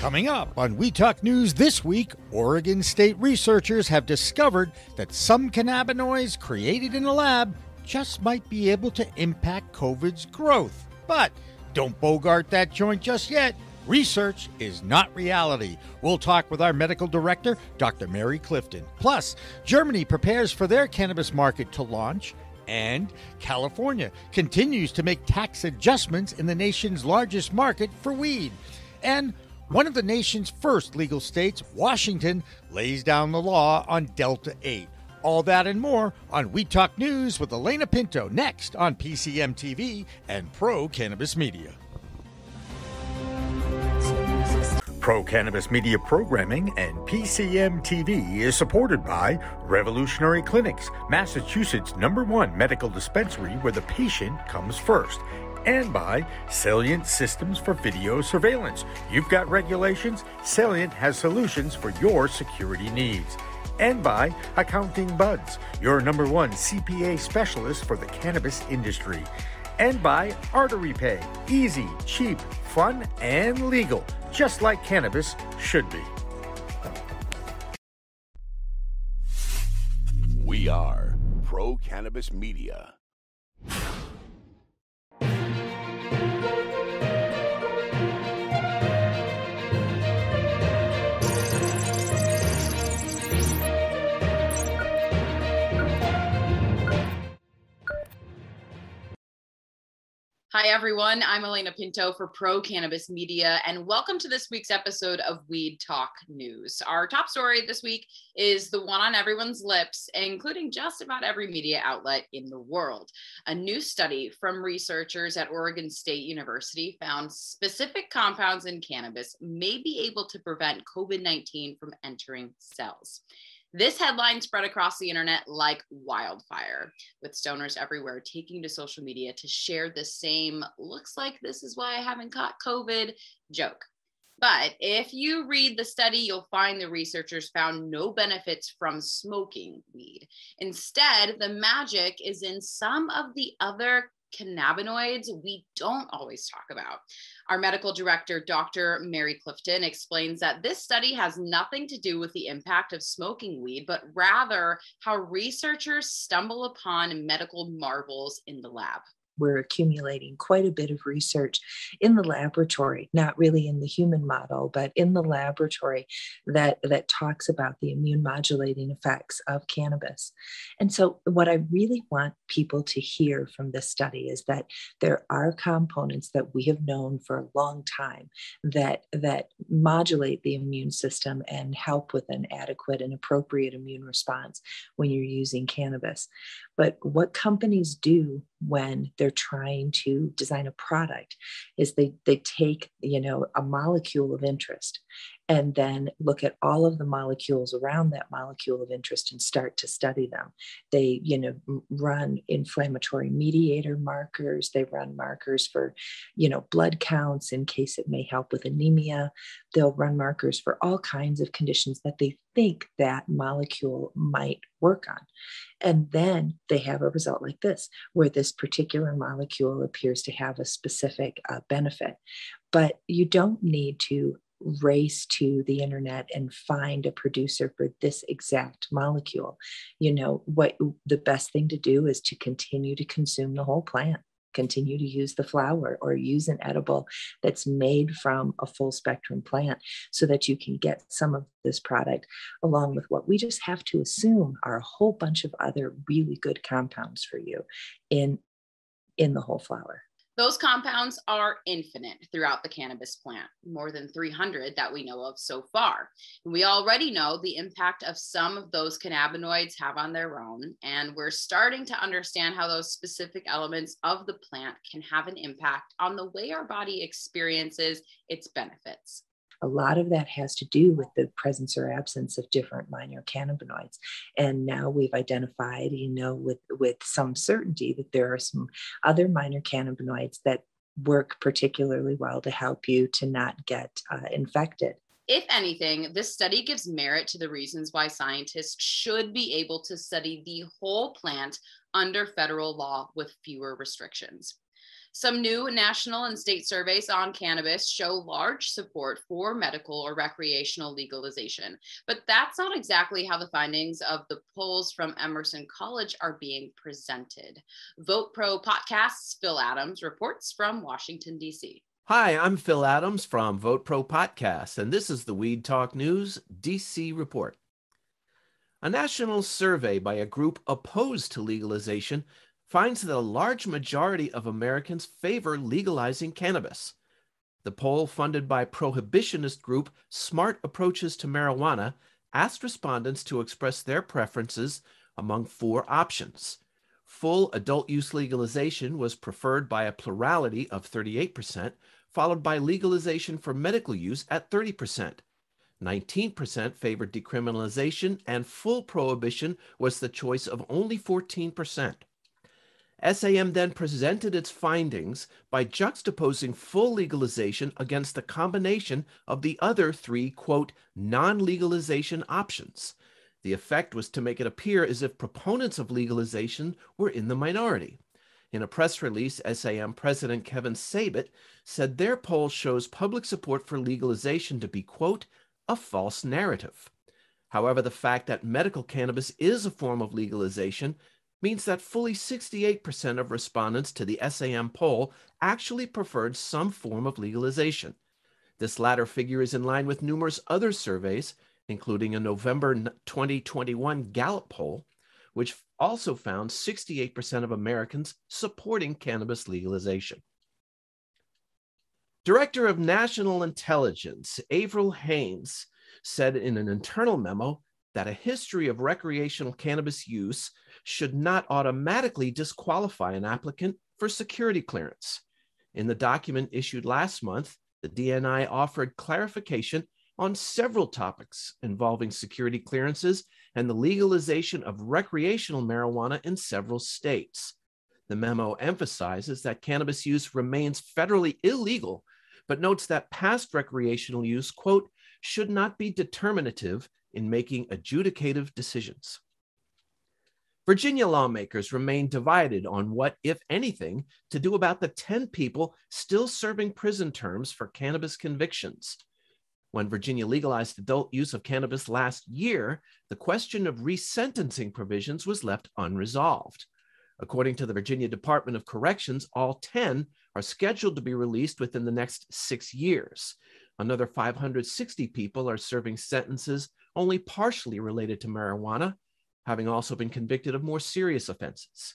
Coming up on Weed Talk News this week, Oregon State researchers have discovered that some cannabinoids created in a lab just might be able to impact COVID's growth. But don't bogart that joint just yet. Research is not reality. We'll talk with our medical director, Dr. Mary Clifton. Plus, Germany prepares for their cannabis market to launch, and California continues to make tax adjustments in the nation's largest market for weed. And one of the nation's first legal states, Washington, lays down the law on Delta 8. All that and more on Weed Talk News with Alaina Pinto next on PCM TV and Pro Cannabis Media. Pro Cannabis Media Programming and PCM TV is supported by Revolutionary Clinics, Massachusetts' number one medical dispensary where the patient comes first and by Salient Systems for Video Surveillance. You've got regulations, Salient has solutions for your security needs. And by Accounting Buds, your number one CPA specialist for the cannabis industry. And by Artery Pay, easy, cheap, fun, and legal, just like cannabis should be. We are Pro Cannabis Media. Hi, everyone. I'm Alaina Pinto for Pro Cannabis Media, and welcome to this week's episode of Weed Talk News. Our top story this week is the one on everyone's lips, including just about every media outlet in the world. A new study from researchers at Oregon State University found specific compounds in cannabis may be able to prevent COVID 19 from entering cells. This headline spread across the internet like wildfire, with stoners everywhere taking to social media to share the same, looks like this is why I haven't caught COVID joke. But if you read the study, you'll find the researchers found no benefits from smoking weed. Instead, the magic is in some of the other cannabinoids we don't always talk about. Our medical director, Dr. Mary Clifton, explains that this study has nothing to do with the impact of smoking weed, but rather how researchers stumble upon medical marvels in the lab we're accumulating quite a bit of research in the laboratory, not really in the human model, but in the laboratory that, that talks about the immune modulating effects of cannabis. And so, what I really want people to hear from this study is that there are components that we have known for a long time that, that modulate the immune system and help with an adequate and appropriate immune response when you're using cannabis. But what companies do when they're trying to design a product is they they take you know a molecule of interest and then look at all of the molecules around that molecule of interest and start to study them. They you know run inflammatory mediator markers. They run markers for you know blood counts in case it may help with anemia. They'll run markers for all kinds of conditions that they think that molecule might work on. And then they have a result like this where this particular molecule appears to have a specific uh, benefit. But you don't need to race to the internet and find a producer for this exact molecule. You know, what the best thing to do is to continue to consume the whole plant, continue to use the flower or use an edible that's made from a full spectrum plant so that you can get some of this product along with what we just have to assume are a whole bunch of other really good compounds for you in in the whole flower. Those compounds are infinite throughout the cannabis plant, more than 300 that we know of so far. And we already know the impact of some of those cannabinoids have on their own, and we're starting to understand how those specific elements of the plant can have an impact on the way our body experiences its benefits a lot of that has to do with the presence or absence of different minor cannabinoids and now we've identified you know with with some certainty that there are some other minor cannabinoids that work particularly well to help you to not get uh, infected if anything, this study gives merit to the reasons why scientists should be able to study the whole plant under federal law with fewer restrictions. Some new national and state surveys on cannabis show large support for medical or recreational legalization, but that's not exactly how the findings of the polls from Emerson College are being presented. Vote Pro Podcast's Phil Adams reports from Washington, D.C. Hi, I'm Phil Adams from Vote Pro Podcast, and this is the Weed Talk News DC report. A national survey by a group opposed to legalization finds that a large majority of Americans favor legalizing cannabis. The poll, funded by prohibitionist group Smart Approaches to Marijuana, asked respondents to express their preferences among four options. Full adult use legalization was preferred by a plurality of 38%, followed by legalization for medical use at 30%. 19% favored decriminalization, and full prohibition was the choice of only 14%. SAM then presented its findings by juxtaposing full legalization against the combination of the other three, quote, non legalization options. The effect was to make it appear as if proponents of legalization were in the minority. In a press release, SAM President Kevin Sabet said their poll shows public support for legalization to be, quote, a false narrative. However, the fact that medical cannabis is a form of legalization means that fully 68% of respondents to the SAM poll actually preferred some form of legalization. This latter figure is in line with numerous other surveys, including a November 2021 Gallup poll, which also found 68% of Americans supporting cannabis legalization. Director of National Intelligence, Avril Haines, said in an internal memo that a history of recreational cannabis use should not automatically disqualify an applicant for security clearance. In the document issued last month, the DNI offered clarification on several topics involving security clearances and the legalization of recreational marijuana in several states. The memo emphasizes that cannabis use remains federally illegal, but notes that past recreational use, quote, should not be determinative in making adjudicative decisions. Virginia lawmakers remain divided on what, if anything, to do about the 10 people still serving prison terms for cannabis convictions. When Virginia legalized adult use of cannabis last year, the question of resentencing provisions was left unresolved. According to the Virginia Department of Corrections, all 10 are scheduled to be released within the next six years. Another 560 people are serving sentences only partially related to marijuana, having also been convicted of more serious offenses.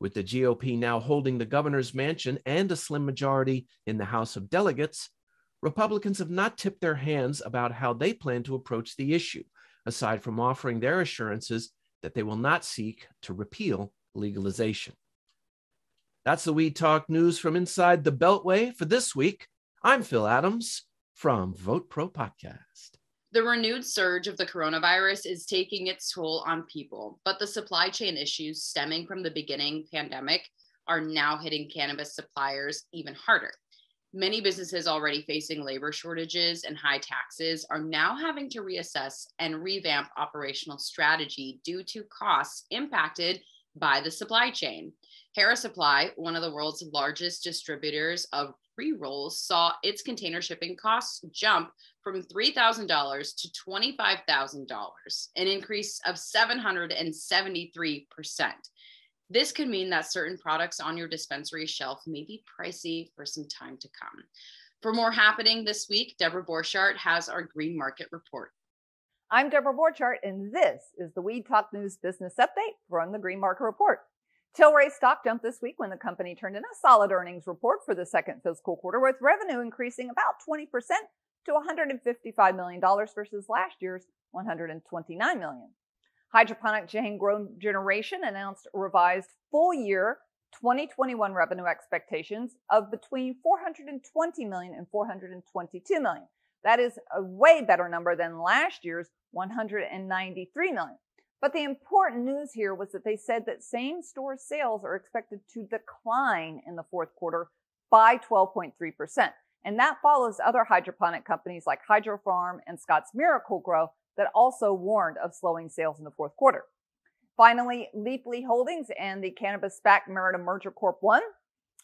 With the GOP now holding the governor's mansion and a slim majority in the House of Delegates, Republicans have not tipped their hands about how they plan to approach the issue, aside from offering their assurances that they will not seek to repeal legalization. That's the Weed Talk news from inside the Beltway for this week. I'm Phil Adams from Vote Pro Podcast. The renewed surge of the coronavirus is taking its toll on people, but the supply chain issues stemming from the beginning pandemic are now hitting cannabis suppliers even harder. Many businesses already facing labor shortages and high taxes are now having to reassess and revamp operational strategy due to costs impacted by the supply chain. Harris Supply, one of the world's largest distributors of pre rolls, saw its container shipping costs jump from $3,000 to $25,000, an increase of 773%. This could mean that certain products on your dispensary shelf may be pricey for some time to come. For more happening this week, Debra Borchardt has our Green Market Report. I'm Debra Borchardt, and this is the Weed Talk News Business Update from the Green Market Report. Tilray stock jumped this week when the company turned in a solid earnings report for the second fiscal quarter, with revenue increasing about 20% to $155 million versus last year's 129 million. Hydroponic chain GrowGeneration announced revised full year 2021 revenue expectations of between $420 million and $422 million. That is a way better number than last year's 193 million. But the important news here was that they said that same store sales are expected to decline in the fourth quarter by 12.3%. And that follows other hydroponic companies like Hydrofarm and Scotts Miracle-Gro that also warned of slowing sales in the fourth quarter. Finally, Leafly Holdings and the cannabis SPAC Merida Merger Corp 1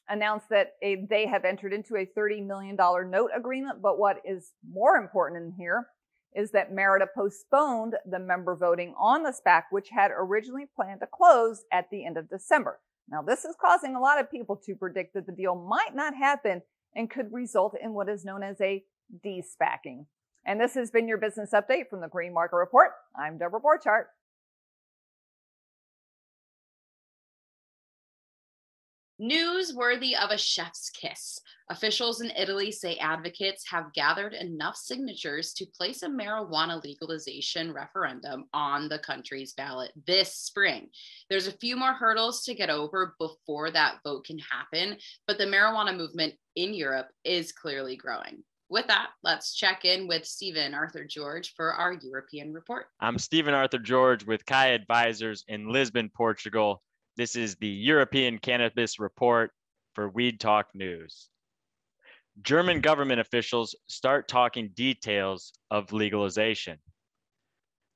announced that a, they have entered into a $30 million note agreement. But what is more important in here is that Merida postponed the member voting on the SPAC, which had originally planned to close at the end of December. Now, this is causing a lot of people to predict that the deal might not happen and could result in what is known as a de-SPACing. And this has been your business update from the Green Market Report. I'm Debra Borchardt. News worthy of a chef's kiss. Officials in Italy say advocates have gathered enough signatures to place a marijuana legalization referendum on the country's ballot this spring. There's a few more hurdles to get over before that vote can happen, but the marijuana movement in Europe is clearly growing. With that, let's check in with Steven Arthur George for our European report. I'm Steven Arthur George with Kai Advisors in Lisbon, Portugal. This is the European Cannabis Report for Weed Talk News. German government officials start talking details of legalization.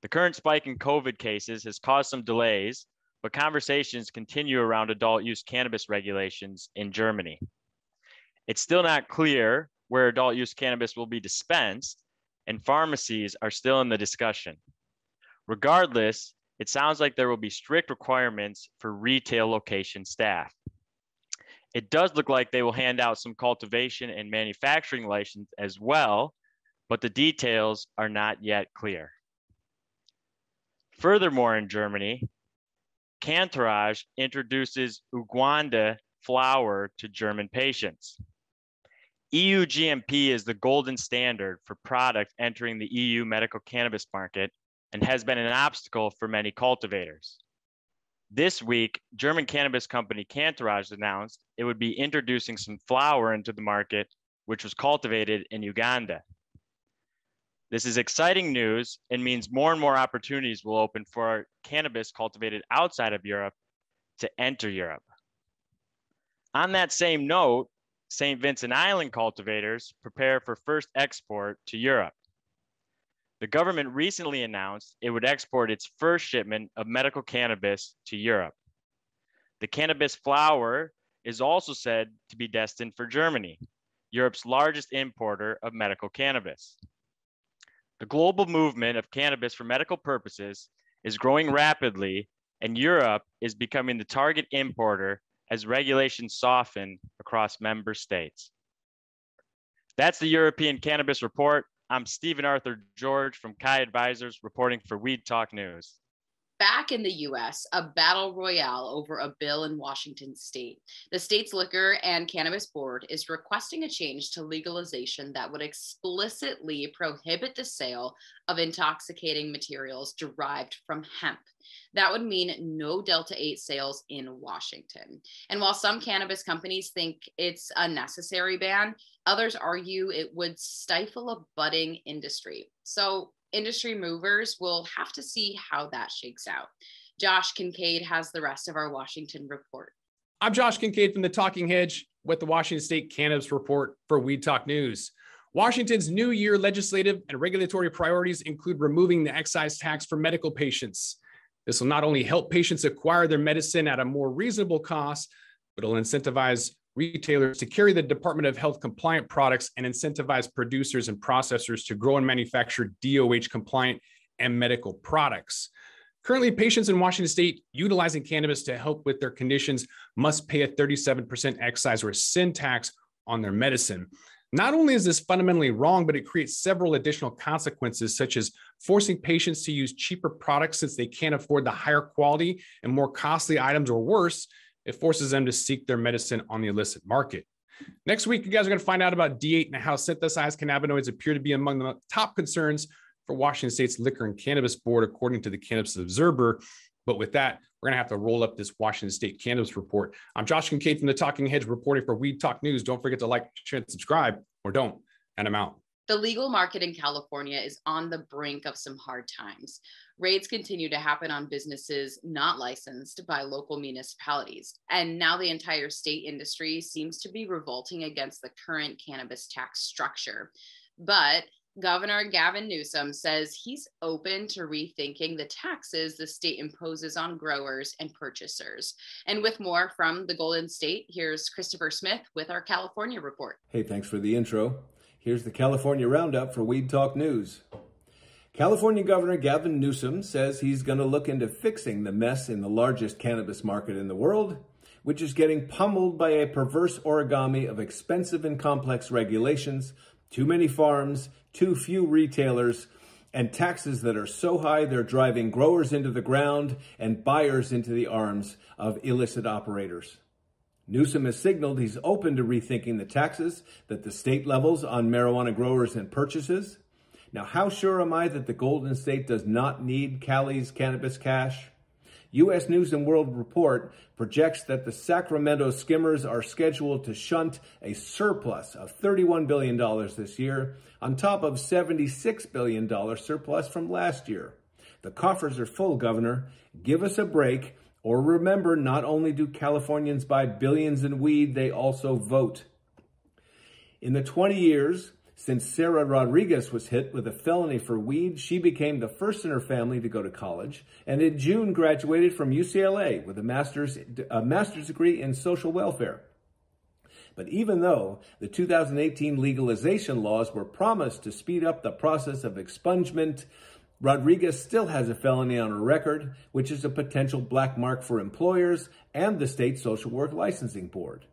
The current spike in COVID cases has caused some delays, but conversations continue around adult use cannabis regulations in Germany. It's still not clear where adult use cannabis will be dispensed, and pharmacies are still in the discussion. Regardless, it sounds like there will be strict requirements for retail location staff. It does look like they will hand out some cultivation and manufacturing license as well, but the details are not yet clear. Furthermore, in Germany, Cantourage introduces Uganda flower to German patients. EU GMP is the golden standard for products entering the EU medical cannabis market and has been an obstacle for many cultivators. This week, German cannabis company Cantourage announced it would be introducing some flower into the market, which was cultivated in Uganda. This is exciting news and means more and more opportunities will open for cannabis cultivated outside of Europe to enter Europe. On that same note, St. Vincent Island cultivators prepare for first export to Europe. The government recently announced it would export its first shipment of medical cannabis to Europe. The cannabis flower is also said to be destined for Germany, Europe's largest importer of medical cannabis. The global movement of cannabis for medical purposes is growing rapidly, and Europe is becoming the target importer as regulations soften across member states. That's the European Cannabis Report. I'm Steven Arthur George from Kai Advisors reporting for Weed Talk News. Back in the US, a battle royale over a bill in Washington state. The state's liquor and cannabis board is requesting a change to legalization that would explicitly prohibit the sale of intoxicating materials derived from hemp. That would mean no Delta 8 sales in Washington. And while some cannabis companies think it's a necessary ban, others argue it would stifle a budding industry. So, industry movers will have to see how that shakes out. Josh Kincaid has the rest of our Washington report. I'm Josh Kincaid from the Talking Hedge with the Washington State Cannabis Report for Weed Talk News. Washington's new year legislative and regulatory priorities include removing the excise tax for medical patients. This will not only help patients acquire their medicine at a more reasonable cost, but it'll incentivize retailers to carry the Department of Health compliant products and incentivize producers and processors to grow and manufacture DOH compliant and medical products. Currently, patients in Washington state utilizing cannabis to help with their conditions must pay a 37% excise or sin tax on their medicine. Not only is this fundamentally wrong, but it creates several additional consequences, such as forcing patients to use cheaper products since they can't afford the higher quality and more costly items, or worse, it forces them to seek their medicine on the illicit market. Next week, you guys are going to find out about D8 and how synthesized cannabinoids appear to be among the top concerns for Washington State's Liquor and Cannabis Board, according to the Cannabis Observer. But with that, we're going to have to roll up this Washington State Cannabis Report. I'm Josh Kincaid from the Talking Hedge reporting for Weed Talk News. Don't forget to like, share, and subscribe, or don't, and I'm out. The legal market in California is on the brink of some hard times. Raids continue to happen on businesses not licensed by local municipalities. And now the entire state industry seems to be revolting against the current cannabis tax structure. But Governor Gavin Newsom says he's open to rethinking the taxes the state imposes on growers and purchasers. And with more from the Golden State, here's Christopher Smith with our California report. Hey, thanks for the intro. Here's the California Roundup for Weed Talk News. California Governor Gavin Newsom says he's going to look into fixing the mess in the largest cannabis market in the world, which is getting pummeled by a perverse origami of expensive and complex regulations, too many farms, too few retailers, and taxes that are so high they're driving growers into the ground and buyers into the arms of illicit operators. Newsom has signaled he's open to rethinking the taxes that the state levels on marijuana growers and purchases. Now, how sure am I that the Golden State does not need Cali's cannabis cash? U.S. News and World Report projects that the Sacramento skimmers are scheduled to shunt a surplus of $31 billion this year, on top of $76 billion surplus from last year. The coffers are full, Governor. Give us a break, or remember, not only do Californians buy billions in weed, they also vote. In the 20 years since Sarah Rodriguez was hit with a felony for weed, she became the first in her family to go to college, and in June graduated from UCLA with a master's, a master's degree in social welfare. But even though the 2018 legalization laws were promised to speed up the process of expungement, Rodriguez still has a felony on her record, which is a potential black mark for employers and the state social work licensing board.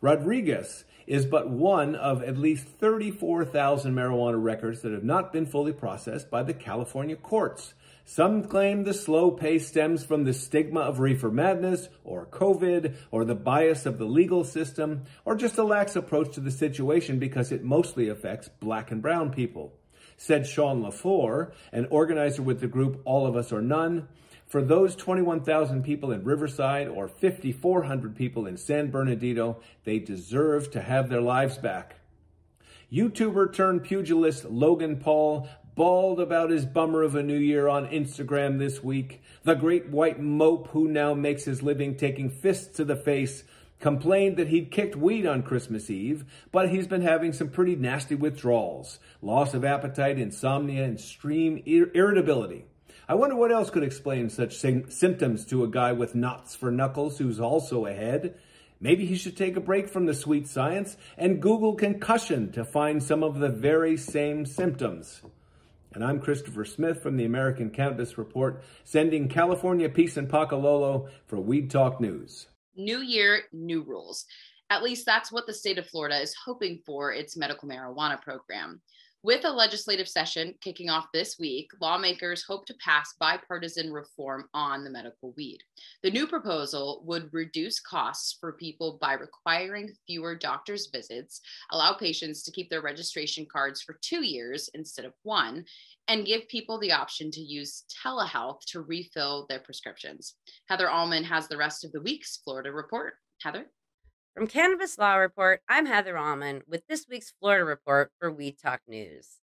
Rodriguez is but one of at least 34,000 marijuana records that have not been fully processed by the California courts. Some claim the slow pace stems from the stigma of reefer madness, or COVID, or the bias of the legal system, or just a lax approach to the situation because it mostly affects black and brown people. Said Sean LaFour, an organizer with the group All of Us or None, for those 21,000 people in Riverside or 5,400 people in San Bernardino, they deserve to have their lives back. YouTuber turned pugilist Logan Paul bawled about his bummer of a new year on Instagram this week. The great white mope who now makes his living taking fists to the face complained that he'd kicked weed on Christmas Eve, but he's been having some pretty nasty withdrawals, loss of appetite, insomnia, and extreme ir- irritability. I wonder what else could explain such symptoms to a guy with knots for knuckles who's also ahead. Maybe he should take a break from the sweet science and Google concussion to find some of the very same symptoms. And I'm Christopher Smith from the American Cannabis Report, sending California peace and Pakalolo for Weed Talk News. New year, new rules. At least that's what the state of Florida is hoping for its medical marijuana program. With a legislative session kicking off this week, lawmakers hope to pass bipartisan reform on the medical weed. The new proposal would reduce costs for people by requiring fewer doctor's visits, allow patients to keep their registration cards for two years instead of one, and give people the option to use telehealth to refill their prescriptions. Heather Allman has the rest of the week's Florida report. Heather? From Cannabis Law Report, I'm Heather Allman with this week's Florida Report for Weed Talk News.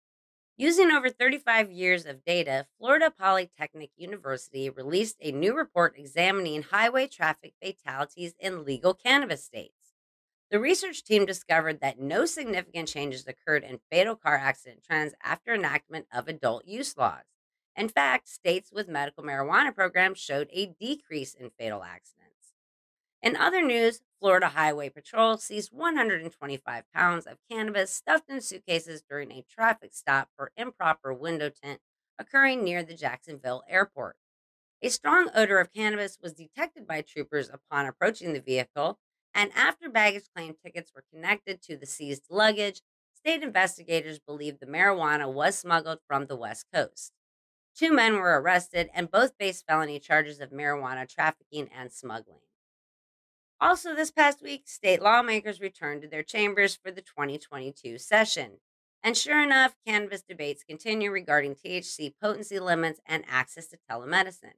Using over 35 years of data, Florida Polytechnic University released a new report examining highway traffic fatalities in legal cannabis states. The research team discovered that no significant changes occurred in fatal car accident trends after enactment of adult use laws. In fact, states with medical marijuana programs showed a decrease in fatal accidents. In other news, Florida Highway Patrol seized 125 pounds of cannabis stuffed in suitcases during a traffic stop for improper window tint occurring near the Jacksonville airport. A strong odor of cannabis was detected by troopers upon approaching the vehicle, and after baggage claim tickets were connected to the seized luggage, state investigators believed the marijuana was smuggled from the West Coast. Two men were arrested and both faced felony charges of marijuana trafficking and smuggling. Also, this past week, state lawmakers returned to their chambers for the 2022 session. And sure enough, cannabis debates continue regarding THC potency limits and access to telemedicine.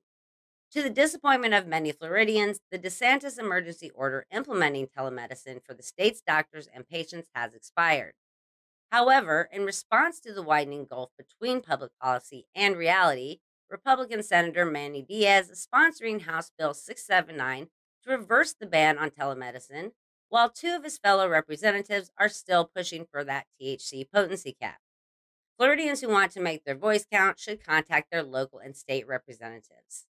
To the disappointment of many Floridians, the DeSantis emergency order implementing telemedicine for the state's doctors and patients has expired. However, in response to the widening gulf between public policy and reality, Republican Senator Manny Diaz is sponsoring House Bill 679 to reverse the ban on telemedicine, while two of his fellow representatives are still pushing for that THC potency cap. Floridians who want to make their voice count should contact their local and state representatives.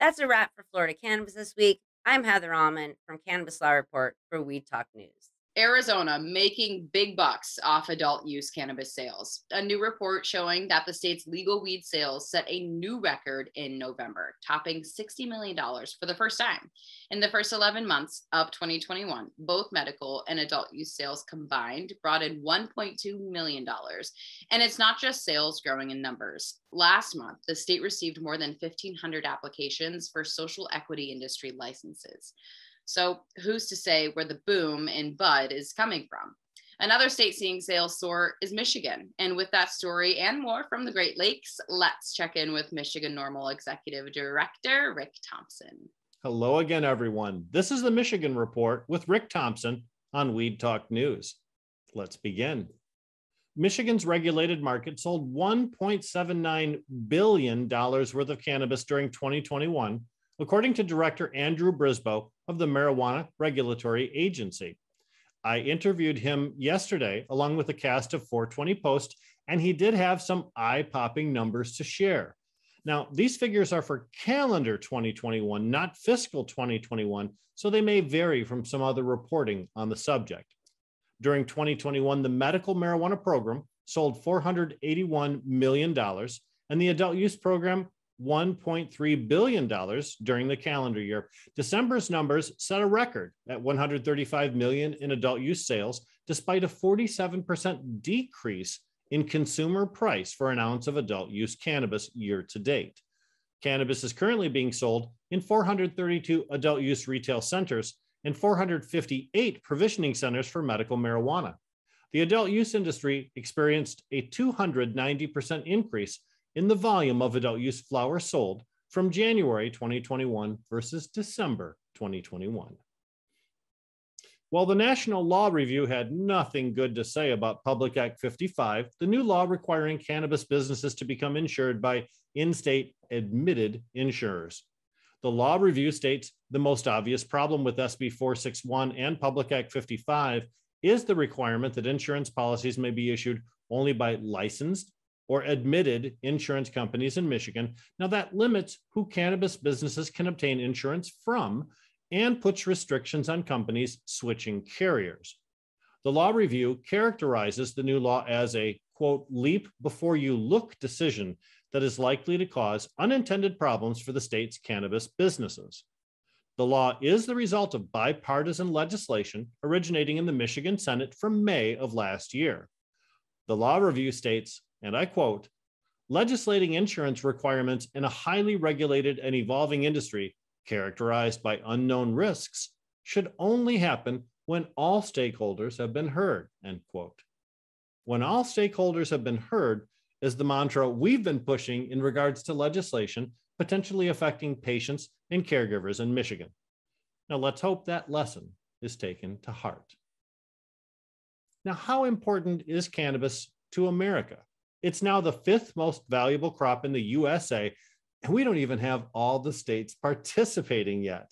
That's a wrap for Florida Cannabis this week. I'm Heather Allman from Cannabis Law Report for Weed Talk News. Arizona making big bucks off adult use cannabis sales. A new report showing that the state's legal weed sales set a new record in November, topping $60 million for the first time. In the first 11 months of 2021, both medical and adult use sales combined brought in $1.2 million. And it's not just sales growing in numbers. Last month, the state received more than 1,500 applications for social equity industry licenses. So, who's to say where the boom in bud is coming from? Another state seeing sales soar is Michigan. And with that story and more from the Great Lakes, let's check in with Michigan NORML Executive Director Rick Thompson. Hello again, everyone. This is the Michigan Report with Rick Thompson on Weed Talk News. Let's begin. Michigan's regulated market sold $1.79 billion worth of cannabis during 2021, according to Director Andrew Brisbo of the Marijuana Regulatory Agency. I interviewed him yesterday along with a cast of 420 Post, and he did have some eye popping numbers to share. Now, these figures are for calendar 2021, not fiscal 2021, so they may vary from some other reporting on the subject. During 2021, the medical marijuana program sold $481 million, and the adult use program $1.3 billion during the calendar year. December's numbers set a record at 135 million in adult use sales, despite a 47% decrease in consumer price for an ounce of adult use cannabis year to date. Cannabis is currently being sold in 432 adult use retail centers and 458 provisioning centers for medical marijuana. The adult use industry experienced a 290% increase in the volume of adult use flower sold from January 2021 versus December 2021. While the National Law Review had nothing good to say about Public Act 55, the new law requiring cannabis businesses to become insured by in state admitted insurers. The law review states the most obvious problem with SB 461 and Public Act 55 is the requirement that insurance policies may be issued only by licensed or admitted insurance companies in Michigan. Now, that limits who cannabis businesses can obtain insurance from and puts restrictions on companies switching carriers. The law review characterizes the new law as a quote, leap before you look decision that is likely to cause unintended problems for the state's cannabis businesses. The law is the result of bipartisan legislation originating in the Michigan Senate from May of last year. The law review states and I quote, legislating insurance requirements in a highly regulated and evolving industry characterized by unknown risks should only happen when all stakeholders have been heard, end quote. When all stakeholders have been heard is the mantra we've been pushing in regards to legislation potentially affecting patients and caregivers in Michigan. Now, let's hope that lesson is taken to heart. Now, how important is cannabis to America? It's now the fifth most valuable crop in the USA, and we don't even have all the states participating yet.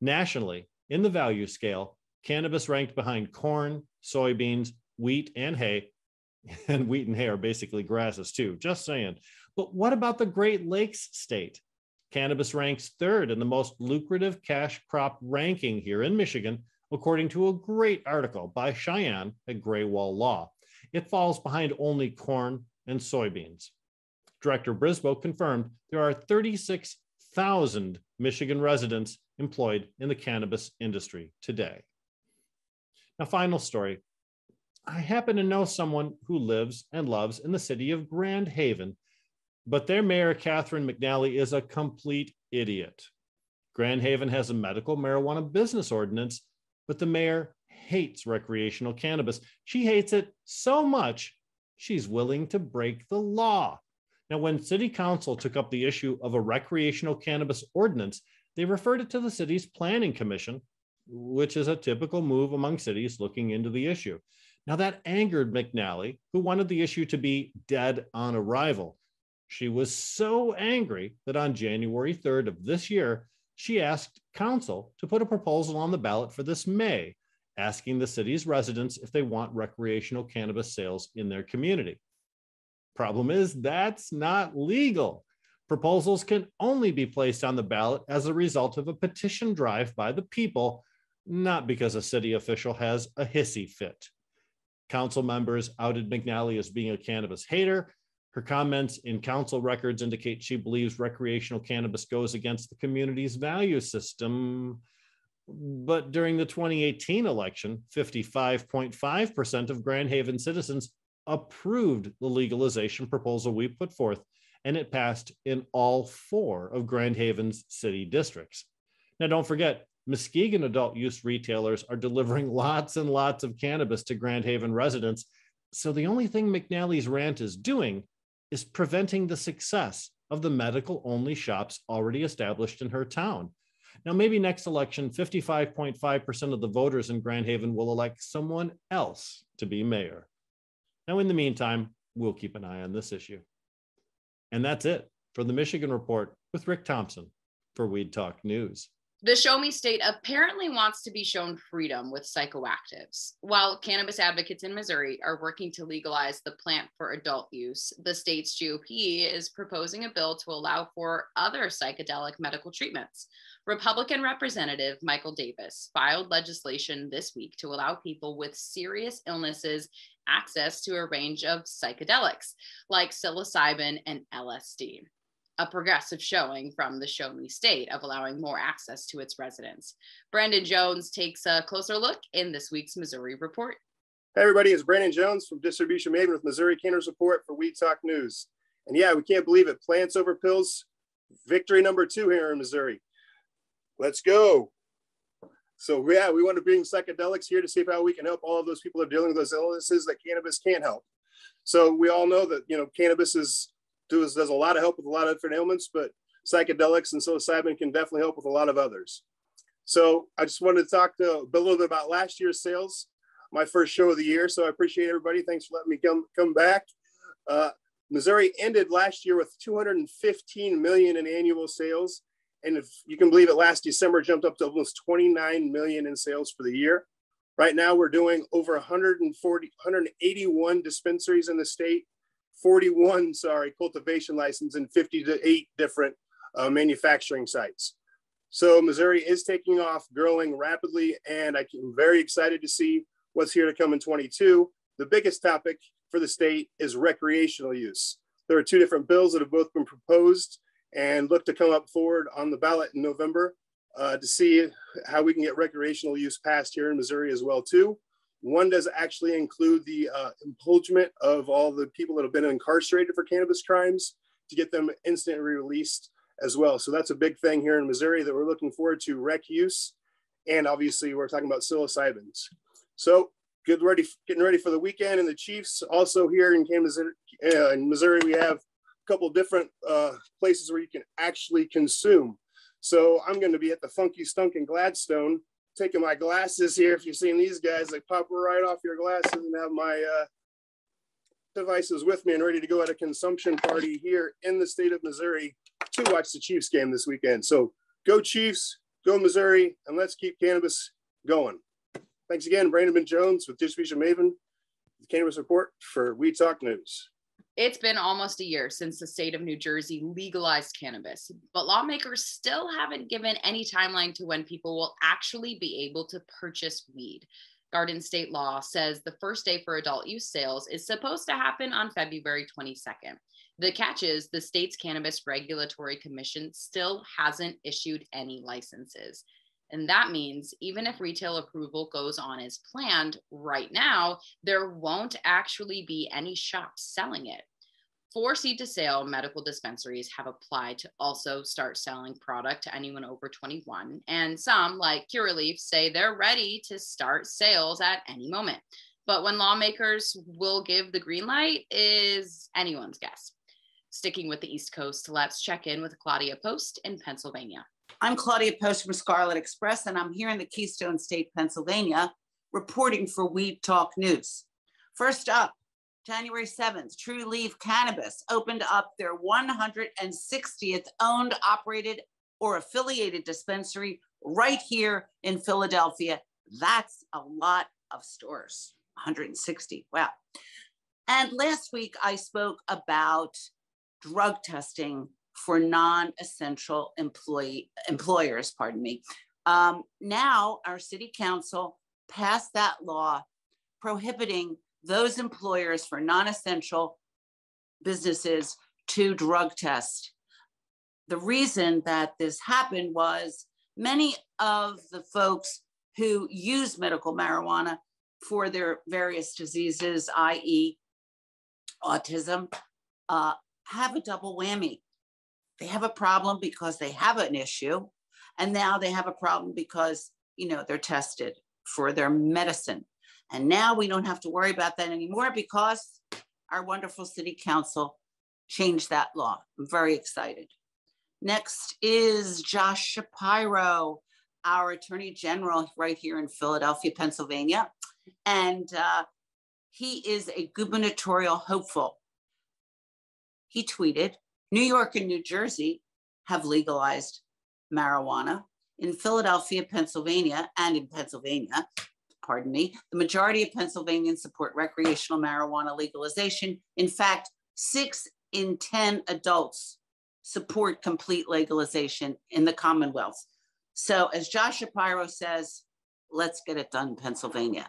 Nationally, in the value scale, cannabis ranked behind corn, soybeans, wheat, and hay. And wheat and hay are basically grasses too, just saying. But what about the Great Lakes state? Cannabis ranks third in the most lucrative cash crop ranking here in Michigan, according to a great article by Cheyenne at Graywall Law. It falls behind only corn, and soybeans. Director Brisbo confirmed there are 36,000 Michigan residents employed in the cannabis industry today. Now, final story. I happen to know someone who lives and loves in the city of Grand Haven, but their mayor, Catherine McNally, is a complete idiot. Grand Haven has a medical marijuana business ordinance, but the mayor hates recreational cannabis. She hates it so much she's willing to break the law. Now, when city council took up the issue of a recreational cannabis ordinance, they referred it to the city's planning commission, which is a typical move among cities looking into the issue. Now, that angered McNally, who wanted the issue to be dead on arrival. She was so angry that on January 3rd of this year, she asked council to put a proposal on the ballot for this May asking the city's residents if they want recreational cannabis sales in their community. Problem is, that's not legal. Proposals can only be placed on the ballot as a result of a petition drive by the people, not because a city official has a hissy fit. Council members outed McNally as being a cannabis hater. Her comments in council records indicate she believes recreational cannabis goes against the community's value system. But during the 2018 election, 55.5% of Grand Haven citizens approved the legalization proposal we put forth, and it passed in all four of Grand Haven's city districts. Now, don't forget, Muskegon adult use retailers are delivering lots and lots of cannabis to Grand Haven residents. So the only thing McNally's rant is doing is preventing the success of the medical only shops already established in her town. Now, maybe next election, 55.5% of the voters in Grand Haven will elect someone else to be mayor. Now, in the meantime, we'll keep an eye on this issue. And that's it for the Michigan Report with Rick Thompson for Weed Talk News. The Show Me State apparently wants to be shown freedom with psychoactives. While cannabis advocates in Missouri are working to legalize the plant for adult use, the state's GOP is proposing a bill to allow for other psychedelic medical treatments. Republican Representative Michael Davis filed legislation this week to allow people with serious illnesses access to a range of psychedelics like psilocybin and LSD a progressive showing from the Show Me State of allowing more access to its residents. Brandon Jones takes a closer look in this week's Missouri Report. Hey, everybody, it's Brandon Jones from Distribution Maven with Missouri Cannabis Report for Weed Talk News. And yeah, we can't believe it. Plants over pills, victory number two here in Missouri. Let's go. So yeah, we want to bring psychedelics here to see how we can help all of those people that are dealing with those illnesses that cannabis can't help. So we all know that you know cannabis is does, does a lot of help with a lot of different ailments, but psychedelics and psilocybin can definitely help with a lot of others. So I just wanted to talk to a little bit about last year's sales, my first show of the year. So I appreciate everybody. Thanks for letting me come come back. Uh, Missouri ended last year with 215 million in annual sales, and if you can believe it, last December jumped up to almost 29 million in sales for the year. Right now, we're doing over 140, 181 dispensaries in the state 41, sorry, cultivation license and 50 to eight different uh, manufacturing sites. So Missouri is taking off, growing rapidly, and I'm very excited to see what's here to come in 22. The biggest topic for the state is recreational use. There are two different bills that have both been proposed and look to come up forward on the ballot in November uh, to see how we can get recreational use passed here in Missouri as well too. One does actually include the uh, of all the people that have been incarcerated for cannabis crimes to get them instantly released as well. So that's a big thing here in Missouri that we're looking forward to rec use. And obviously we're talking about psilocybins. So get ready, getting ready for the weekend and the Chiefs. Also here in Kansas, uh, in Missouri, we have a couple different uh, places where you can actually consume. So I'm going to be at the Funky Stunk in Gladstone taking my glasses here. If you've seen these guys, they pop right off your glasses and have my uh, devices with me and ready to go at a consumption party here in the state of Missouri to watch the Chiefs game this weekend. So go Chiefs, go Missouri, and let's keep cannabis going. Thanks again, Brandon Jones with Distribution Maven, the Cannabis Report for Weed Talk News. It's been almost a year since the state of New Jersey legalized cannabis, but lawmakers still haven't given any timeline to when people will actually be able to purchase weed. Garden state law says the first day for adult use sales is supposed to happen on February 22nd. The catch is the state's Cannabis Regulatory Commission still hasn't issued any licenses. And that means even if retail approval goes on as planned right now, there won't actually be any shops selling it. Four seed to sale medical dispensaries have applied to also start selling product to anyone over 21. And some, like Curaleaf, say they're ready to start sales at any moment. But when lawmakers will give the green light is anyone's guess. Sticking with the East Coast, let's check in with Claudia Post in Pennsylvania. I'm Claudia Post from Scarlet Express, and I'm here in the Keystone State, Pennsylvania, reporting for Weed Talk News. First up, January 7th, Trulieve Cannabis opened up their 160th owned, operated, or affiliated dispensary right here in Philadelphia. That's a lot of stores, 160. Wow. And last week I spoke about drug testing for non-essential employee employers, pardon me. Um, now our city council passed that law prohibiting those employers for non-essential businesses to drug test. The reason that this happened was many of the folks who use medical marijuana for their various diseases, i.e., autism, uh, have a double whammy. They have a problem because they have an issue, and now they have a problem because you know they're tested for their medicine. And now we don't have to worry about that anymore because our wonderful city council changed that law. I'm very excited. Next is Josh Shapiro, our attorney general right here in Philadelphia, Pennsylvania. And uh, he is a gubernatorial hopeful. He tweeted New York and New Jersey have legalized marijuana. In Philadelphia, Pennsylvania, and in Pennsylvania, pardon me, the majority of Pennsylvanians support recreational marijuana legalization. In fact, six in 10 adults support complete legalization in the Commonwealth. So, as Josh Shapiro says, let's get it done Pennsylvania.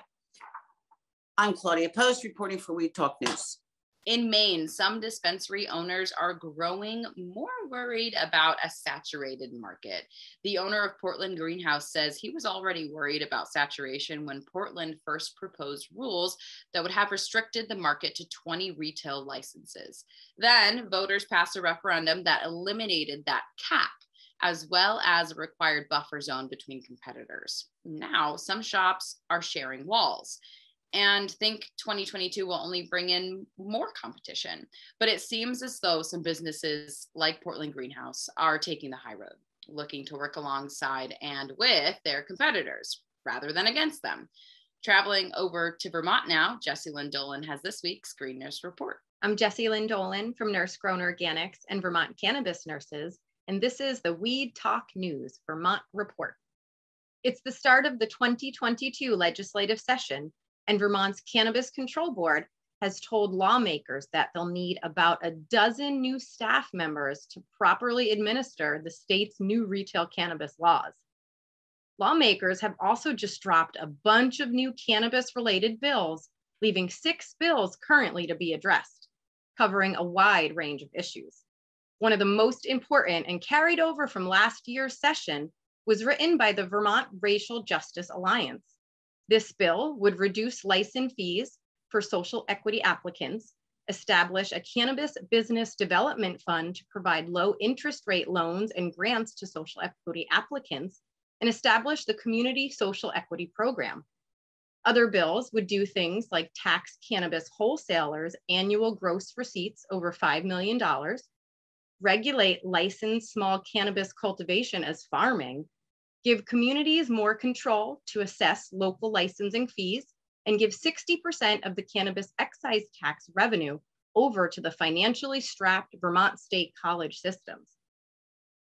I'm Claudia Post reporting for Weed Talk News. In Maine, some dispensary owners are growing more worried about a saturated market. The owner of Portland Greenhouse says he was already worried about saturation when Portland first proposed rules that would have restricted the market to 20 retail licenses. Then voters passed a referendum that eliminated that cap as well as a required buffer zone between competitors. Now, some shops are sharing walls and think 2022 will only bring in more competition. But it seems as though some businesses like Portland Greenhouse are taking the high road, looking to work alongside and with their competitors rather than against them. Traveling over to Vermont now, Jessilyn Dolan has this week's Green Nurse Report. I'm Jessilyn Dolan from Nurse Grown Organics and Vermont Cannabis Nurses, and this is the Weed Talk News Vermont Report. It's the start of the 2022 legislative session, and Vermont's Cannabis Control Board has told lawmakers that they'll need about a dozen new staff members to properly administer the state's new retail cannabis laws. Lawmakers have also just dropped a bunch of new cannabis related bills, leaving six bills currently to be addressed, covering a wide range of issues. One of the most important and carried over from last year's session was written by the Vermont Racial Justice Alliance. This bill would reduce license fees for social equity applicants, establish a cannabis business development fund to provide low interest rate loans and grants to social equity applicants, and establish the community social equity program. Other bills would do things like tax cannabis wholesalers annual gross receipts over $5 million, regulate licensed small cannabis cultivation as farming, give communities more control to assess local licensing fees, and give 60% of the cannabis excise tax revenue over to the financially strapped Vermont state college systems.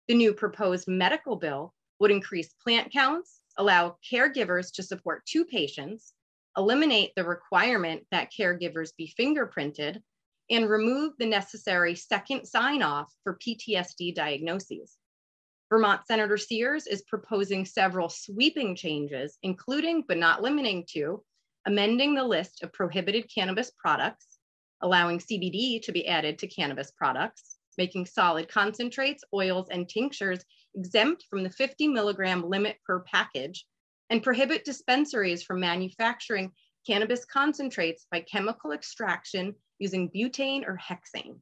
The new proposed medical bill would increase plant counts, allow caregivers to support two patients, eliminate the requirement that caregivers be fingerprinted, and remove the necessary second sign off for PTSD diagnoses. Vermont Senator Sears is proposing several sweeping changes, including but not limiting to amending the list of prohibited cannabis products, allowing CBD to be added to cannabis products, making solid concentrates, oils, and tinctures exempt from the 50 milligram limit per package, and prohibit dispensaries from manufacturing cannabis concentrates by chemical extraction using butane or hexane.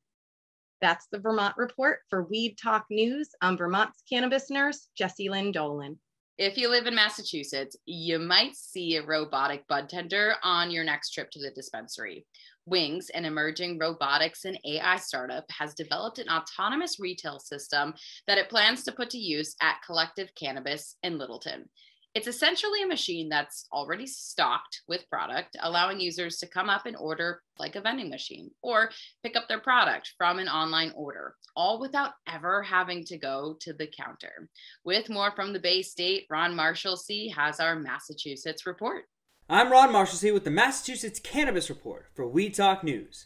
That's the Vermont Report for Weed Talk News. I'm Vermont's cannabis nurse, Jessilyn Dolan. If you live in Massachusetts, you might see a robotic bud tender on your next trip to the dispensary. Wings, an emerging robotics and AI startup, has developed an autonomous retail system that it plans to put to use at Collective Cannabis in Littleton. It's essentially a machine that's already stocked with product, allowing users to come up and order like a vending machine or pick up their product from an online order, all without ever having to go to the counter. With more from the Bay State, Ron Marshalsea has our Massachusetts report. I'm Ron Marshalsea with the Massachusetts Cannabis Report for Weed Talk News.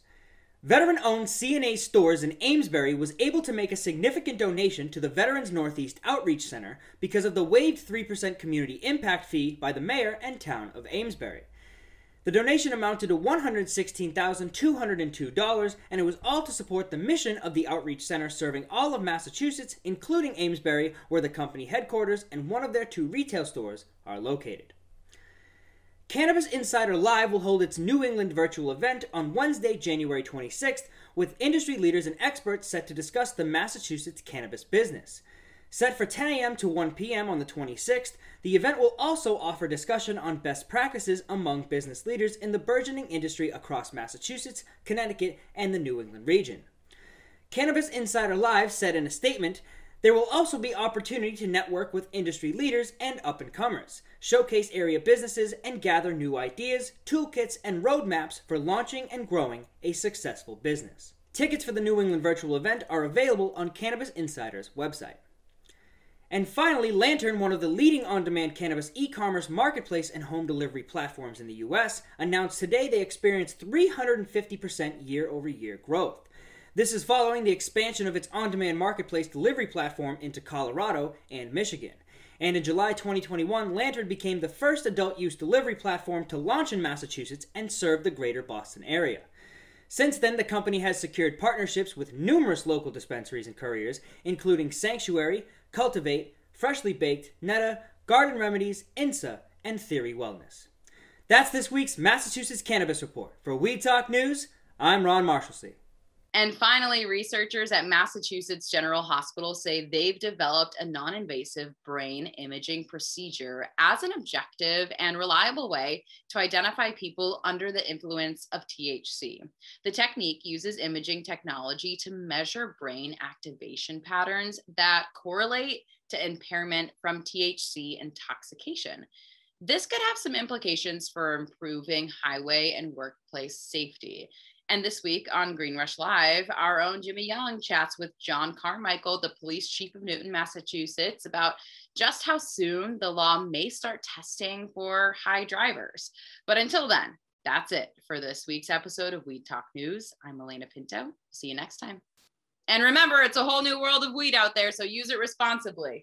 Veteran owned CNA Stores in Amesbury was able to make a significant donation to the Veterans Northeast Outreach Center because of the waived 3% community impact fee by the mayor and town of Amesbury. The donation amounted to $116,202, and it was all to support the mission of the Outreach Center serving all of Massachusetts, including Amesbury, where the company headquarters and one of their two retail stores are located. Cannabis Insider Live will hold its New England virtual event on Wednesday, January 26th, with industry leaders and experts set to discuss the Massachusetts cannabis business. Set for 10 a.m. to 1 p.m. on the 26th, the event will also offer discussion on best practices among business leaders in the burgeoning industry across Massachusetts, Connecticut, and the New England region. Cannabis Insider Live said in a statement there will also be opportunity to network with industry leaders and up and comers, showcase area businesses, and gather new ideas, toolkits, and roadmaps for launching and growing a successful business. Tickets for the New England virtual event are available on Cannabis Insider's website. And finally, Lantern, one of the leading on demand cannabis e commerce marketplace and home delivery platforms in the US, announced today they experienced 350% year over year growth. This is following the expansion of its on demand marketplace delivery platform into Colorado and Michigan. And in July 2021, Lantern became the first adult use delivery platform to launch in Massachusetts and serve the greater Boston area. Since then, the company has secured partnerships with numerous local dispensaries and couriers, including Sanctuary, Cultivate, Freshly Baked, NETA, Garden Remedies, INSA, and Theory Wellness. That's this week's Massachusetts Cannabis Report. For Weed Talk News, I'm Ron Marshalsea. And finally, researchers at Massachusetts General Hospital say they've developed a non invasive brain imaging procedure as an objective and reliable way to identify people under the influence of THC. The technique uses imaging technology to measure brain activation patterns that correlate to impairment from THC intoxication. This could have some implications for improving highway and workplace safety. And this week on Green Rush Live, our own Jimmy Young chats with John Carmichael, the police chief of Newton, Massachusetts, about just how soon the law may start testing for high drivers. But until then, that's it for this week's episode of Weed Talk News. I'm Alaina Pinto. See you next time. And remember, it's a whole new world of weed out there, so use it responsibly.